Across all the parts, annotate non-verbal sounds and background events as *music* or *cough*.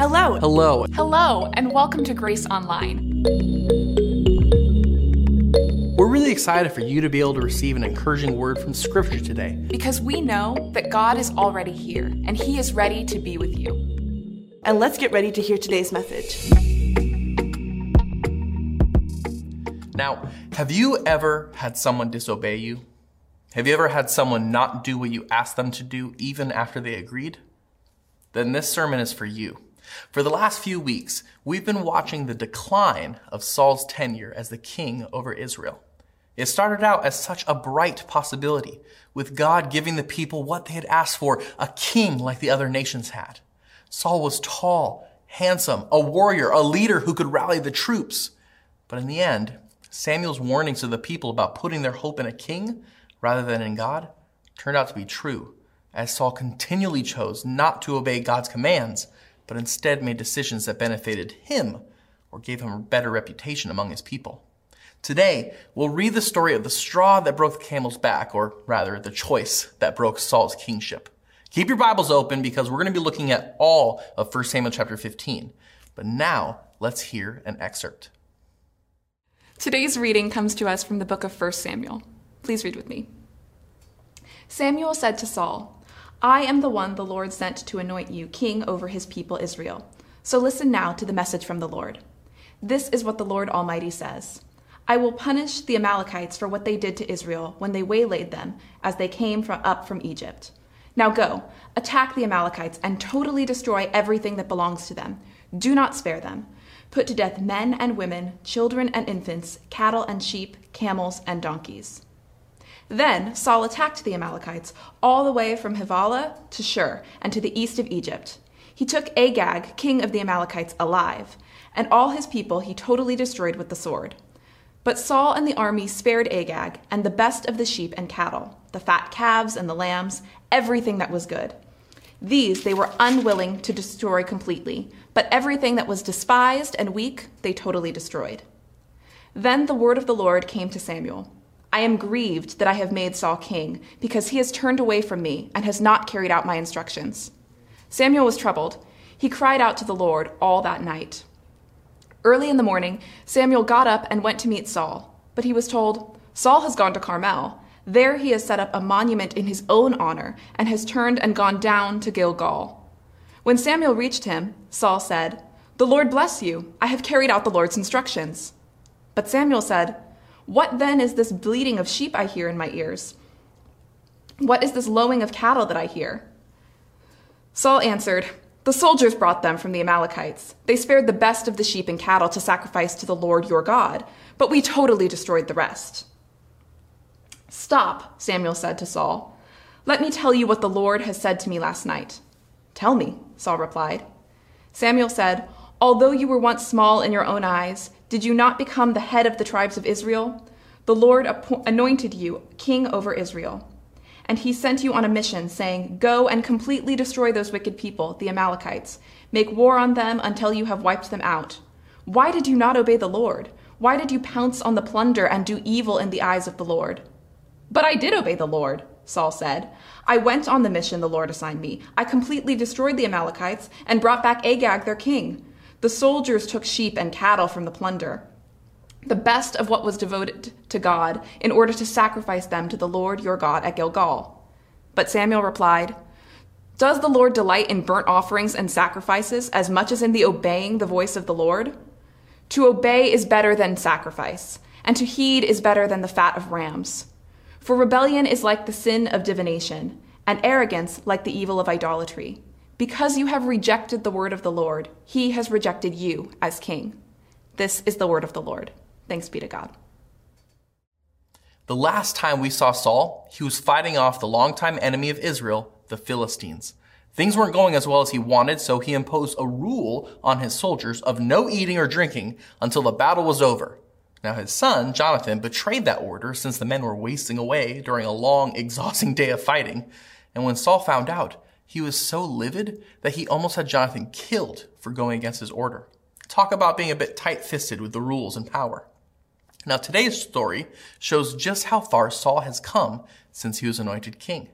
Hello. Hello. Hello, and welcome to Grace Online. We're really excited for you to be able to receive an encouraging word from Scripture today. Because we know that God is already here and He is ready to be with you. And let's get ready to hear today's message. Now, have you ever had someone disobey you? Have you ever had someone not do what you asked them to do even after they agreed? Then this sermon is for you. For the last few weeks, we've been watching the decline of Saul's tenure as the king over Israel. It started out as such a bright possibility, with God giving the people what they had asked for, a king like the other nations had. Saul was tall, handsome, a warrior, a leader who could rally the troops. But in the end, Samuel's warnings to the people about putting their hope in a king rather than in God turned out to be true, as Saul continually chose not to obey God's commands, but instead made decisions that benefited him or gave him a better reputation among his people. Today, we'll read the story of the straw that broke the camel's back, or rather, the choice that broke Saul's kingship. Keep your Bibles open because we're going to be looking at all of 1 Samuel chapter 15. But now, let's hear an excerpt. Today's reading comes to us from the book of 1 Samuel. Please read with me. Samuel said to Saul, I am the one the Lord sent to anoint you king over his people Israel. So listen now to the message from the Lord. This is what the Lord Almighty says I will punish the Amalekites for what they did to Israel when they waylaid them as they came from, up from Egypt. Now go, attack the Amalekites and totally destroy everything that belongs to them. Do not spare them. Put to death men and women, children and infants, cattle and sheep, camels and donkeys. Then Saul attacked the Amalekites all the way from Havilah to Shur and to the east of Egypt. He took Agag, king of the Amalekites, alive, and all his people he totally destroyed with the sword. But Saul and the army spared Agag and the best of the sheep and cattle, the fat calves and the lambs, everything that was good. These they were unwilling to destroy completely, but everything that was despised and weak they totally destroyed. Then the word of the Lord came to Samuel. I am grieved that I have made Saul king, because he has turned away from me and has not carried out my instructions. Samuel was troubled. He cried out to the Lord all that night. Early in the morning, Samuel got up and went to meet Saul, but he was told, Saul has gone to Carmel. There he has set up a monument in his own honor and has turned and gone down to Gilgal. When Samuel reached him, Saul said, The Lord bless you. I have carried out the Lord's instructions. But Samuel said, What then is this bleating of sheep I hear in my ears? What is this lowing of cattle that I hear? Saul answered, The soldiers brought them from the Amalekites. They spared the best of the sheep and cattle to sacrifice to the Lord your God, but we totally destroyed the rest. Stop, Samuel said to Saul. Let me tell you what the Lord has said to me last night. Tell me, Saul replied. Samuel said, Although you were once small in your own eyes, did you not become the head of the tribes of Israel? The Lord anointed you king over Israel. And he sent you on a mission, saying, Go and completely destroy those wicked people, the Amalekites. Make war on them until you have wiped them out. Why did you not obey the Lord? Why did you pounce on the plunder and do evil in the eyes of the Lord? But I did obey the Lord, Saul said. I went on the mission the Lord assigned me. I completely destroyed the Amalekites and brought back Agag, their king. The soldiers took sheep and cattle from the plunder, the best of what was devoted to God, in order to sacrifice them to the Lord your God at Gilgal. But Samuel replied, Does the Lord delight in burnt offerings and sacrifices as much as in the obeying the voice of the Lord? To obey is better than sacrifice, and to heed is better than the fat of rams. For rebellion is like the sin of divination, and arrogance like the evil of idolatry. Because you have rejected the word of the Lord, he has rejected you as king. This is the word of the Lord. Thanks be to God. The last time we saw Saul, he was fighting off the longtime enemy of Israel, the Philistines. Things weren't going as well as he wanted, so he imposed a rule on his soldiers of no eating or drinking until the battle was over. Now his son, Jonathan, betrayed that order since the men were wasting away during a long, *laughs* exhausting day of fighting. And when Saul found out, he was so livid that he almost had Jonathan killed for going against his order. Talk about being a bit tight-fisted with the rules and power. Now today's story shows just how far Saul has come since he was anointed king.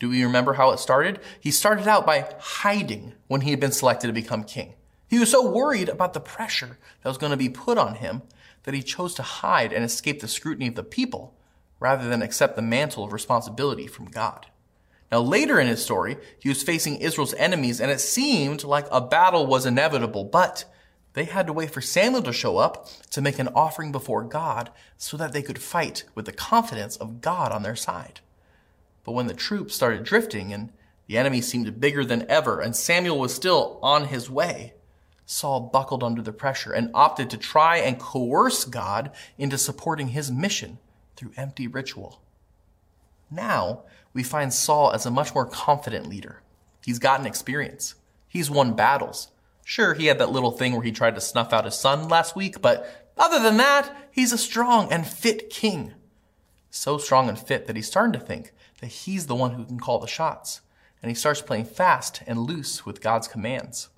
Do we remember how it started? He started out by hiding when he had been selected to become king. He was so worried about the pressure that was going to be put on him that he chose to hide and escape the scrutiny of the people rather than accept the mantle of responsibility from God. Now, later in his story, he was facing Israel's enemies, and it seemed like a battle was inevitable, but they had to wait for Samuel to show up to make an offering before God so that they could fight with the confidence of God on their side. But when the troops started drifting and the enemy seemed bigger than ever, and Samuel was still on his way, Saul buckled under the pressure and opted to try and coerce God into supporting his mission through empty ritual. Now, we find Saul as a much more confident leader. He's gotten experience. He's won battles. Sure, he had that little thing where he tried to snuff out his son last week, but other than that, he's a strong and fit king. So strong and fit that he's starting to think that he's the one who can call the shots, and he starts playing fast and loose with God's commands.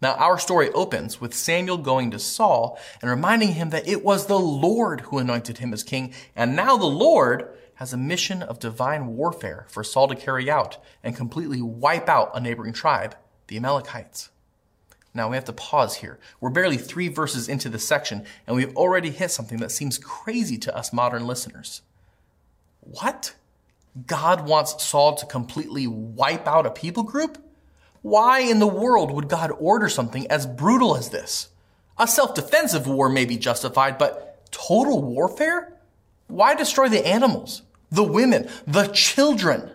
Now, our story opens with Samuel going to Saul and reminding him that it was the Lord who anointed him as king, and now the Lord has a mission of divine warfare for Saul to carry out and completely wipe out a neighboring tribe, the Amalekites. Now we have to pause here. We're barely three verses into this section, and we've already hit something that seems crazy to us modern listeners. What? God wants Saul to completely wipe out a people group? Why in the world would God order something as brutal as this? A self-defensive war may be justified, but total warfare? Why destroy the animals, the women, the children?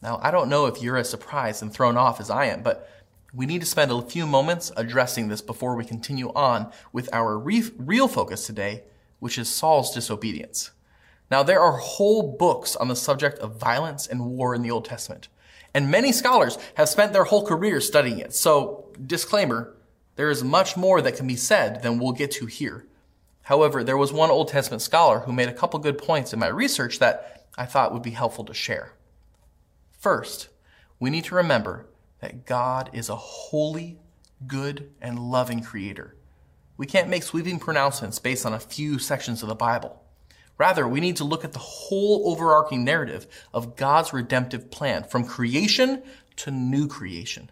Now, I don't know if you're as surprised and thrown off as I am, but we need to spend a few moments addressing this before we continue on with our re- real focus today, which is Saul's disobedience. Now, there are whole books on the subject of violence and war in the Old Testament, and many scholars have spent their whole careers studying it. So, disclaimer, there is much more that can be said than we'll get to here. However, there was one Old Testament scholar who made a couple good points in my research that I thought would be helpful to share. First, we need to remember that God is a holy, good, and loving creator. We can't make sweeping pronouncements based on a few sections of the Bible. Rather, we need to look at the whole overarching narrative of God's redemptive plan from creation to new creation.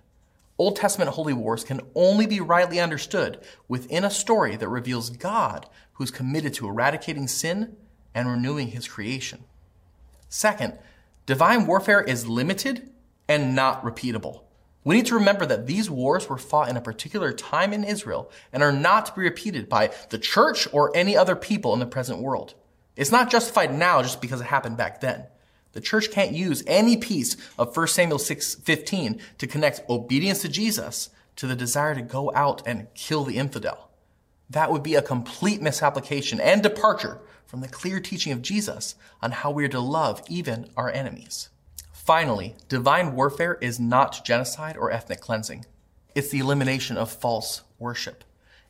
Old Testament holy wars can only be rightly understood within a story that reveals God who's committed to eradicating sin and renewing his creation. Second, divine warfare is limited and not repeatable. We need to remember that these wars were fought in a particular time in Israel and are not to be repeated by the church or any other people in the present world. It's not justified now just because it happened back then. The church can't use any piece of 1 Samuel 6:15 to connect obedience to Jesus to the desire to go out and kill the infidel. That would be a complete misapplication and departure from the clear teaching of Jesus on how we are to love even our enemies. Finally, divine warfare is not genocide or ethnic cleansing. It's the elimination of false worship.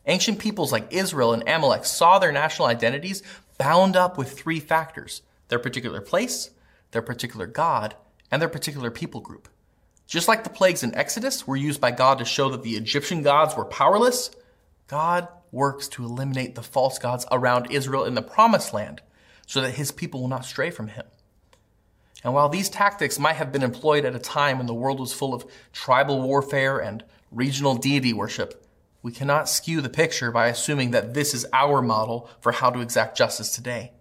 Ancient peoples like Israel and Amalek saw their national identities bound up with three factors their particular place, their particular God, and their particular people group. Just like the plagues in Exodus were used by God to show that the Egyptian gods were powerless, God works to eliminate the false gods around Israel in the promised land so that his people will not stray from him. And while these tactics might have been employed at a time when the world was full of tribal warfare and regional deity worship, we cannot skew the picture by assuming that this is our model for how to exact justice today.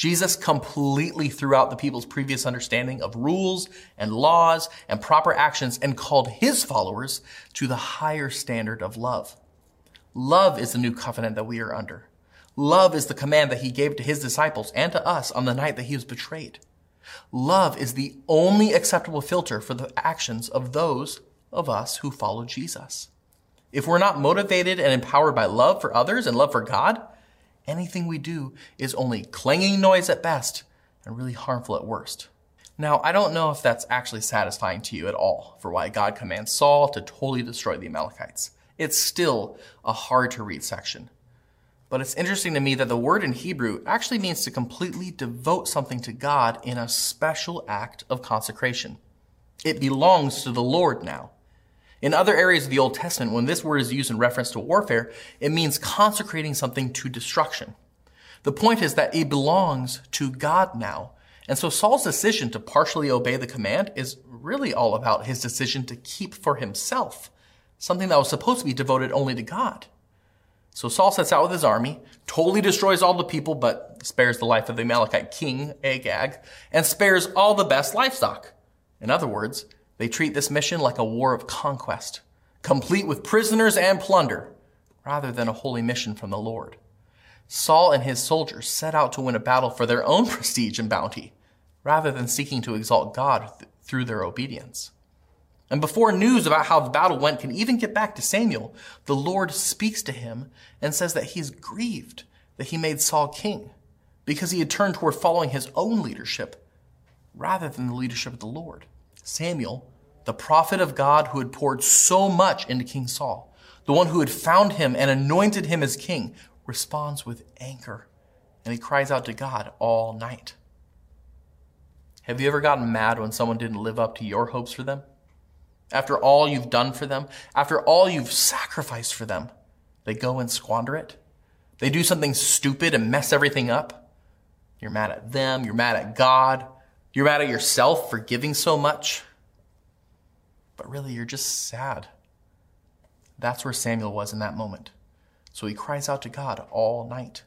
Jesus completely threw out the people's previous understanding of rules and laws and proper actions and called his followers to the higher standard of love. Love is the new covenant that we are under. Love is the command that he gave to his disciples and to us on the night that he was betrayed. Love is the only acceptable filter for the actions of those of us who follow Jesus. If we're not motivated and empowered by love for others and love for God, anything we do is only clanging noise at best and really harmful at worst. Now, I don't know if that's actually satisfying to you at all for why God commands Saul to totally destroy the Amalekites. It's still a hard to read section. But it's interesting to me that the word in Hebrew actually means to completely devote something to God in a special act of consecration. It belongs to the Lord now. In other areas of the Old Testament, when this word is used in reference to warfare, it means consecrating something to destruction. The point is that it belongs to God now. And so Saul's decision to partially obey the command is really all about his decision to keep for himself something that was supposed to be devoted only to God. So Saul sets out with his army, totally destroys all the people, but spares the life of the Amalekite king, Agag, and spares all the best livestock. In other words, they treat this mission like a war of conquest, complete with prisoners and plunder, rather than a holy mission from the Lord. Saul and his soldiers set out to win a battle for their own *laughs* prestige and bounty, rather than seeking to exalt God th- through their obedience. And before news about how the battle went can even get back to Samuel, the Lord speaks to him and says that he's grieved that he made Saul king because he had turned toward following his own leadership rather than the leadership of the Lord. Samuel, the prophet of God who had poured so much into King Saul, the one who had found him and anointed him as king, responds with anger and he cries out to God all night. Have you ever gotten mad when someone didn't live up to your hopes for them? After all you've done for them, after all you've sacrificed for them, they go and squander it. They do something stupid and mess everything up. You're mad at them. You're mad at God. You're mad at yourself for giving so much. But really, you're just sad. That's where Samuel was in that moment. So he cries out to God all night.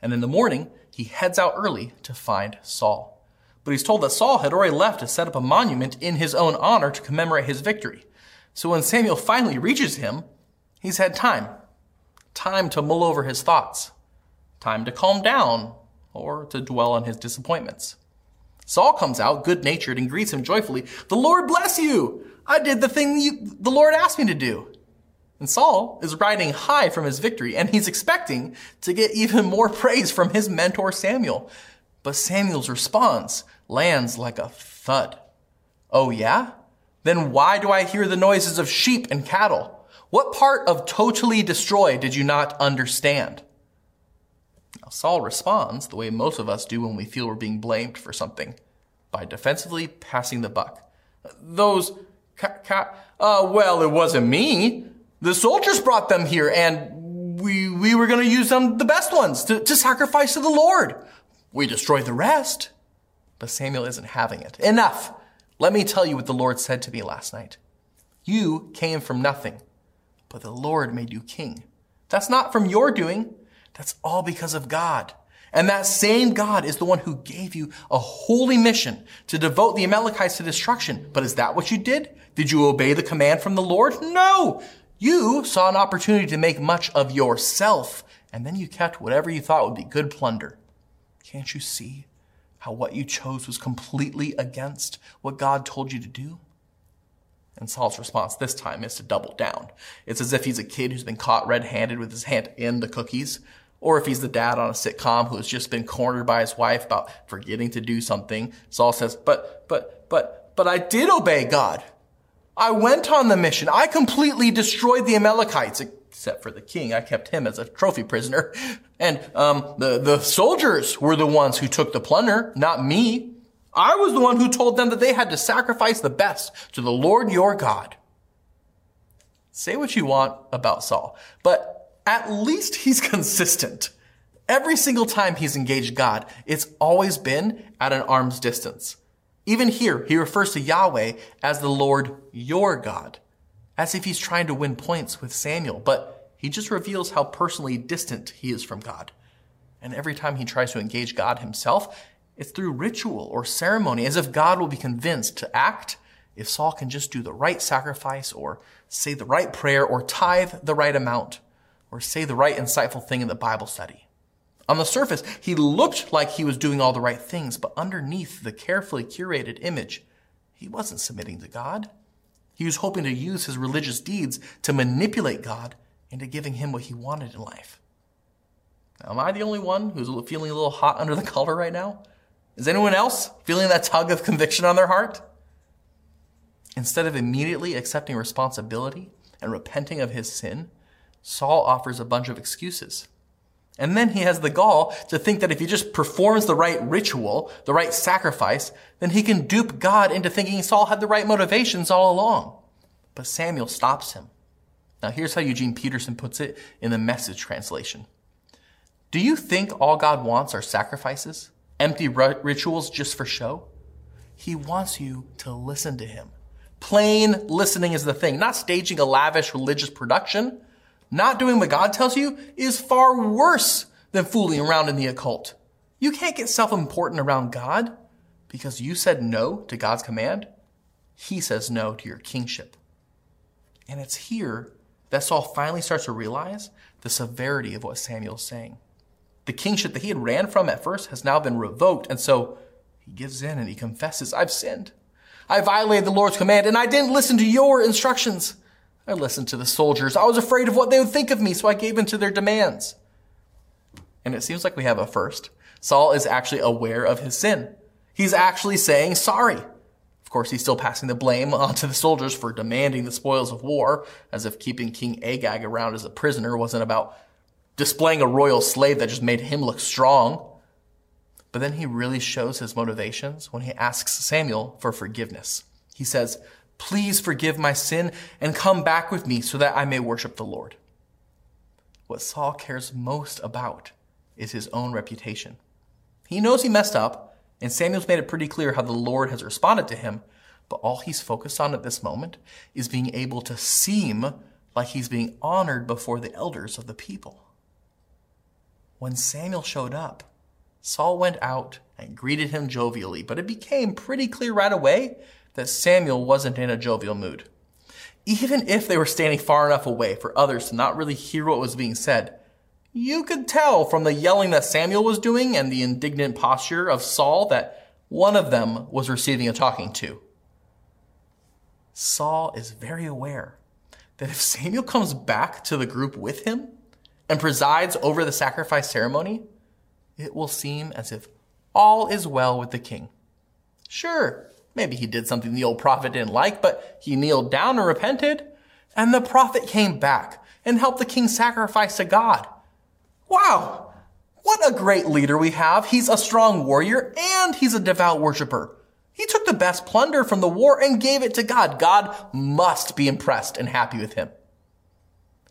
And in the morning, he heads out early to find Saul. But he's told that Saul had already left to set up a monument in his own honor to commemorate his victory. So when Samuel finally reaches him, he's had time. Time to mull over his thoughts. Time to calm down or to dwell on his disappointments. Saul comes out good natured and greets him joyfully. The Lord bless you! I did the thing you, the Lord asked me to do. And Saul is riding high from his victory and he's expecting to get even more *laughs* praise from his mentor Samuel. But Samuel's response lands like a thud. Oh yeah? Then why do I hear the noises of sheep and cattle? What part of totally destroy did you not understand? Now, Saul responds the way most of us do when we feel we're being blamed for something by defensively passing the buck. Those, uh, well, it wasn't me. The soldiers brought them here and we, we were going to use them, the best ones, to, to sacrifice to the Lord. We destroyed the rest. But Samuel isn't having it. Enough! Let me tell you what the Lord said to me last night. You came from nothing, but the Lord made you king. That's not from your doing. That's all because of God. And that same God is the one who gave you a holy mission to devote the Amalekites to destruction. But is that what you did? Did you obey the command from the Lord? No! You saw an opportunity to make much of yourself, and then you kept whatever you thought would be good plunder. Can't you see? how what you chose was completely against what God told you to do? And Saul's response this time is to double down. It's as if he's a kid who's been caught red handed with his hand in the cookies, or if he's the dad on a sitcom who has just been cornered by his wife about forgetting to do something. Saul says, But, but, but, but I did obey God. I went on the mission. I completely destroyed the Amalekites except for the king. I kept him as a trophy prisoner. *laughs* And um, the, the soldiers were the ones who took the plunder, not me. I was the one who told them that they had to sacrifice the best to the Lord your God. Say what you want about Saul, but at least he's *laughs* consistent. Every single time he's engaged God, it's always been at an arm's distance. Even here, he refers to Yahweh as the Lord your God as if he's trying to win points with Samuel, but he just reveals how personally distant he is from God. And every time he tries to engage God himself, it's through ritual or ceremony, as if God will be convinced to act if Saul can just do the right sacrifice or say the right prayer or tithe the right amount or say the right insightful thing in the Bible study. On the surface, he looked like he was doing all the right things, but underneath the carefully curated image, he wasn't submitting to God. He was hoping to use his religious deeds to manipulate God into giving him what he wanted in life. Now, am I the only one who's feeling a little hot under the collar right now? Is anyone else feeling that tug of conviction on their heart? Instead of immediately accepting responsibility and repenting of his sin, Saul offers a bunch of excuses. And then he has the gall to think that if he just performs the right ritual, the right sacrifice, then he can dupe God into thinking Saul had the right motivations all along. But Samuel stops him. Now here's how Eugene Peterson puts it in the message translation. Do you think all God wants are sacrifices? Empty rituals just for show? He wants you to listen to him, Plain listening is the thing, not staging a lavish religious production. Not doing what God tells you is far worse than fooling around in the occult. You can't get self-important around God because you said no to God's command. He says no to your kingship. And it's here that Saul finally starts to realize the severity of what Samuel's saying. The kingship that he had ran from at first has now been revoked, and so he gives in and he confesses, I've sinned. I violated the Lord's command, and I didn't listen to your instructions. I listened to the soldiers. I was afraid of what they would think of me, so I gave in to their demands. And it seems like we have a first. Saul is actually aware of his sin. He's actually saying sorry. Of course, he's still passing the blame *laughs* onto the soldiers for demanding the spoils of war, as if keeping King Agag around as a prisoner wasn't about displaying a royal slave that just made him look strong. But then he really shows his motivations when he asks Samuel for forgiveness. He says, Please forgive my sin and come back with me so that I may worship the Lord. What Saul cares most about is his own reputation. He knows he messed up, and Samuel's made it pretty clear how the Lord has responded to him, but all he's focused on at this moment is being able to seem like he's being honored before the elders of the people. When Samuel showed up, Saul went out and greeted him jovially, but it became pretty clear right away that Samuel wasn't in a jovial mood. Even if they were standing far enough away for others to not really hear what was being said, you could tell from the yelling that Samuel was doing and the indignant posture of Saul that one of them was receiving a talking to. Saul is very aware that if Samuel comes back to the group with him and presides over the sacrifice ceremony, it will seem as if all is well with the king. Sure, Maybe he did something the old prophet didn't like, but he kneeled down and repented. And the prophet came back and helped the king sacrifice to God. Wow! What a great leader we have. He's a strong warrior and he's a devout worshiper. He took the best plunder from the war and gave it to God. God must be impressed and happy with him.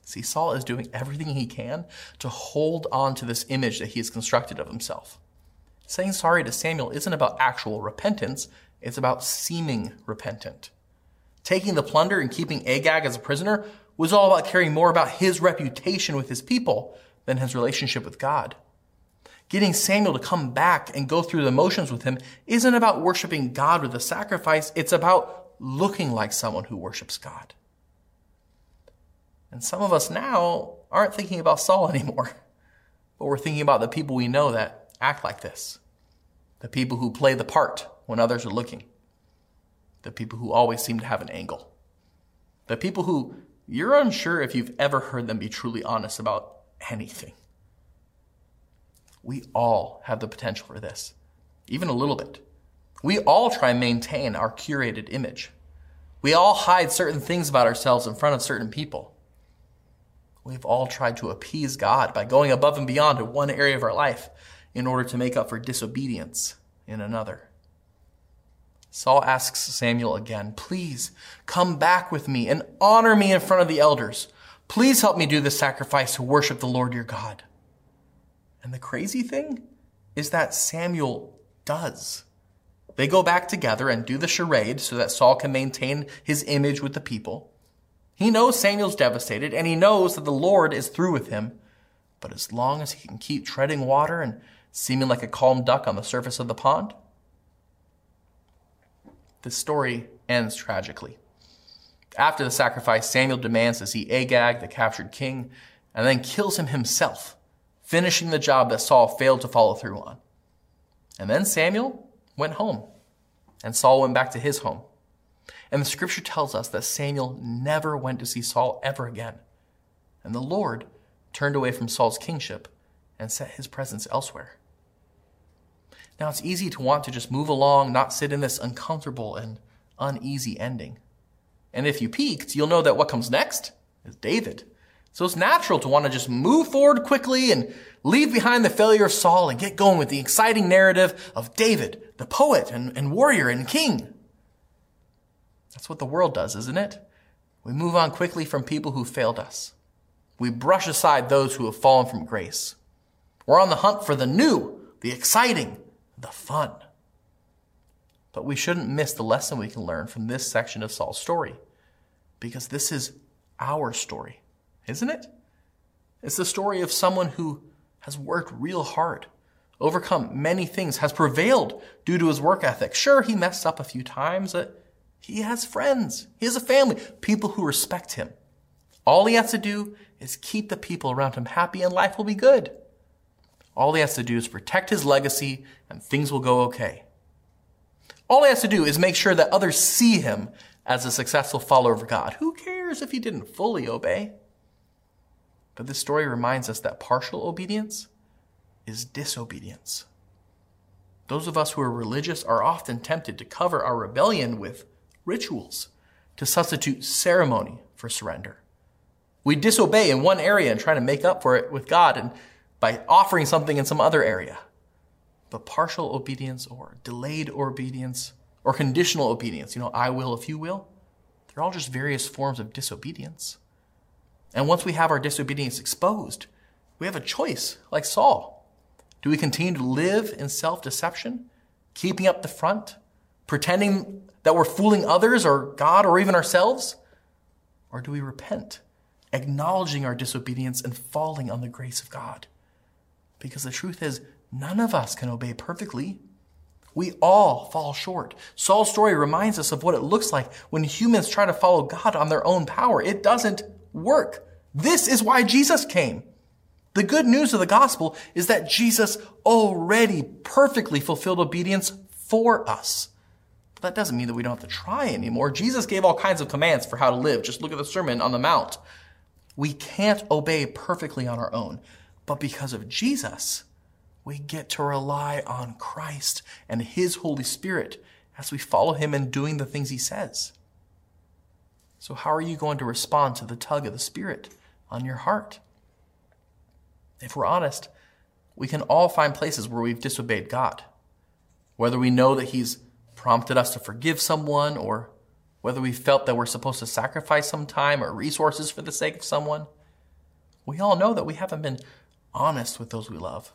See, Saul is doing everything he can to hold on to this image that he has constructed of himself. Saying sorry to Samuel isn't about actual repentance. It's about seeming repentant. Taking the plunder and keeping Agag as a prisoner was all about caring more about his reputation with his people than his relationship with God. Getting Samuel to come back and go through the motions with him isn't about worshiping God with a sacrifice. It's about looking like someone who worships God. And some of us now aren't thinking about Saul *laughs* anymore, but we're thinking about the people we know that act like this. The people who play the part when others are looking. The people who always seem to have an angle. The people who you're unsure if you've ever heard them be truly honest about anything. We all have the potential for this, even a little bit. We all try and maintain our curated image. We all hide certain things about ourselves in front of certain people. We've all tried to appease God by going above and beyond in one area of our life in order to make up for disobedience in another. Saul asks Samuel again, please come back with me and honor me in front of the elders. Please help me do this sacrifice to worship the Lord your God. And the crazy thing is that Samuel does. They go back together and do the charade so that Saul can maintain his image with the people. He knows Samuel's devastated and he knows that the Lord is through with him. But as long as he can keep treading water and seeming like a calm duck on the surface of the pond, the story ends tragically. After the sacrifice, Samuel demands to see Agag, the captured king, and then kills him himself, finishing the job that Saul failed to follow through on. And then Samuel went home, and Saul went back to his home. And the scripture tells us that Samuel never went to see Saul ever again. And the Lord turned away from Saul's kingship and set his presence elsewhere. Now, it's easy to want to just move along, not sit in this uncomfortable and uneasy ending. And if you peeked, you'll know that what comes next is David. So it's natural to want to just move forward quickly and leave behind the failure of Saul and get going with the exciting narrative of David, the poet and, and warrior and king. That's what the world does, isn't it? We move on quickly from people who failed us. We brush aside those who have fallen from grace. We're on the hunt for the new, the exciting, the fun. But we shouldn't miss the lesson we can learn from this section of Saul's story. Because this is our story, isn't it? It's the story of someone who has worked real hard, overcome many things, has prevailed due to his work ethic. Sure, he messed up a few times, but he has friends. He has a family, people who respect him. All he has to do is keep the people around him happy and life will be good. All he has to do is protect his legacy and things will go okay. All he has to do is make sure that others see him as a successful follower of God. Who cares if he didn't fully obey? But this story reminds us that partial obedience is disobedience. Those of us who are religious are often tempted to cover our rebellion with rituals, to substitute ceremony for surrender. We disobey in one area and try to make up for it with God and by offering something in some other area. But partial obedience or delayed obedience or conditional obedience, you know, I will if you will, they're all just various forms of disobedience. And once we have our disobedience exposed, we have a choice, like Saul. Do we continue to live in self deception, keeping up the front, pretending that we're fooling others or God or even ourselves? Or do we repent, acknowledging our disobedience and falling on the grace of God? Because the truth is, none of us can obey perfectly. We all fall short. Saul's story reminds us of what it looks like when humans try to follow God on their own power. It doesn't work. This is why Jesus came. The good news of the gospel is that Jesus already perfectly fulfilled obedience for us. But that doesn't mean that we don't have to try anymore. Jesus gave all kinds of commands for how to live. Just look at the Sermon on the Mount. We can't obey perfectly on our own, but because of Jesus, we get to rely on Christ and His Holy Spirit as we follow Him in doing the things He says. So, how are you going to respond to the tug of the Spirit on your heart? If we're honest, we can all find places where we've disobeyed God. Whether we know that He's prompted us to forgive someone, or whether we felt that we're supposed to sacrifice some time or resources for the sake of someone, we all know that we haven't been honest with those we love.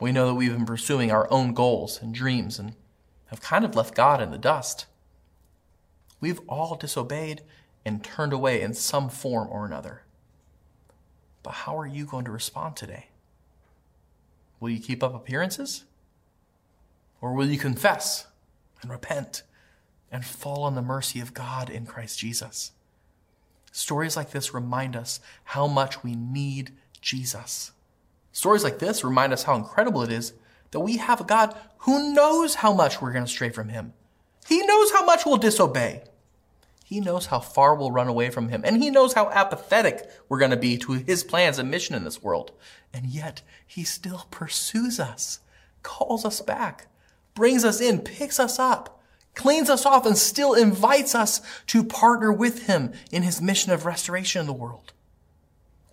We know that we've been pursuing our own goals and dreams and have kind of left God in the dust. We've all disobeyed and turned away in some form or another. But how are you going to respond today? Will you keep up appearances? Or will you confess and repent and fall on the mercy of God in Christ Jesus? Stories like this remind us how much we need Jesus. Stories like this remind us how incredible it is that we have a God who knows how much we're going to stray from Him. He knows how much we'll disobey. He knows how far we'll run away from him, and he knows how apathetic we're going to be to his plans and mission in this world. And yet, he still pursues us, calls us back, brings us in, picks us up, cleans us off, and still invites us to partner with him in his mission of restoration in the world.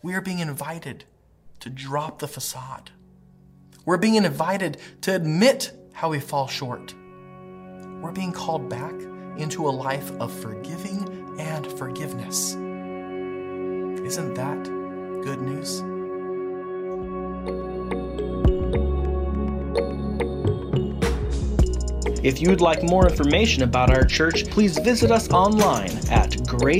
We are being invited to drop the facade. We're being invited to admit how we fall short. We're being called back into a life of forgiving and forgiveness. Isn't that good news? If you'd like more information about our church, please visit us online at gracehb.org.